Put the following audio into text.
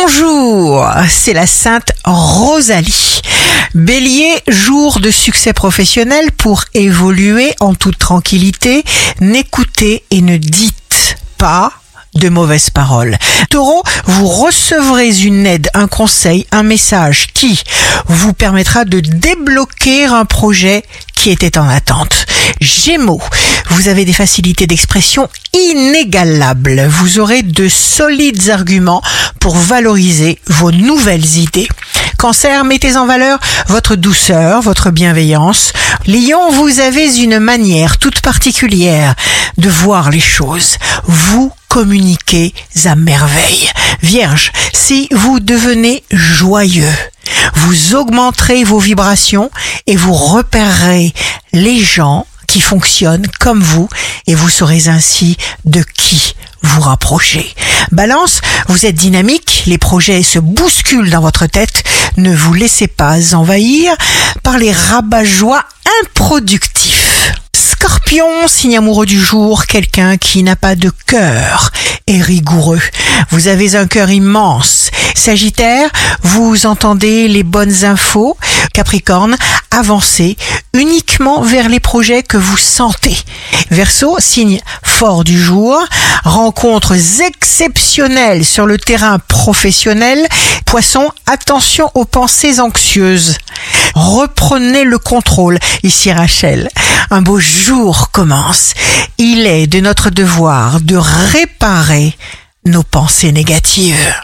Bonjour, c'est la Sainte Rosalie. Bélier, jour de succès professionnel pour évoluer en toute tranquillité. N'écoutez et ne dites pas de mauvaises paroles. Taureau, vous recevrez une aide, un conseil, un message qui vous permettra de débloquer un projet qui était en attente. Gémeaux, vous avez des facilités d'expression inégalables. Vous aurez de solides arguments pour valoriser vos nouvelles idées. Cancer, mettez en valeur votre douceur, votre bienveillance. Lion, vous avez une manière toute particulière de voir les choses. Vous communiquez à merveille. Vierge, si vous devenez joyeux, vous augmenterez vos vibrations et vous repérerez les gens qui fonctionnent comme vous et vous saurez ainsi de qui vous rapprocher. Balance, vous êtes dynamique, les projets se bousculent dans votre tête, ne vous laissez pas envahir par les rabat-joie improductifs. Scorpion, signe amoureux du jour, quelqu'un qui n'a pas de cœur est rigoureux. Vous avez un cœur immense. Sagittaire, vous entendez les bonnes infos. Capricorne, avancez uniquement vers les projets que vous sentez. Verseau, signe fort du jour, rencontres exceptionnelles sur le terrain professionnel. Poisson, attention aux pensées anxieuses. Reprenez le contrôle. Ici Rachel, un beau jour commence. Il est de notre devoir de réparer nos pensées négatives.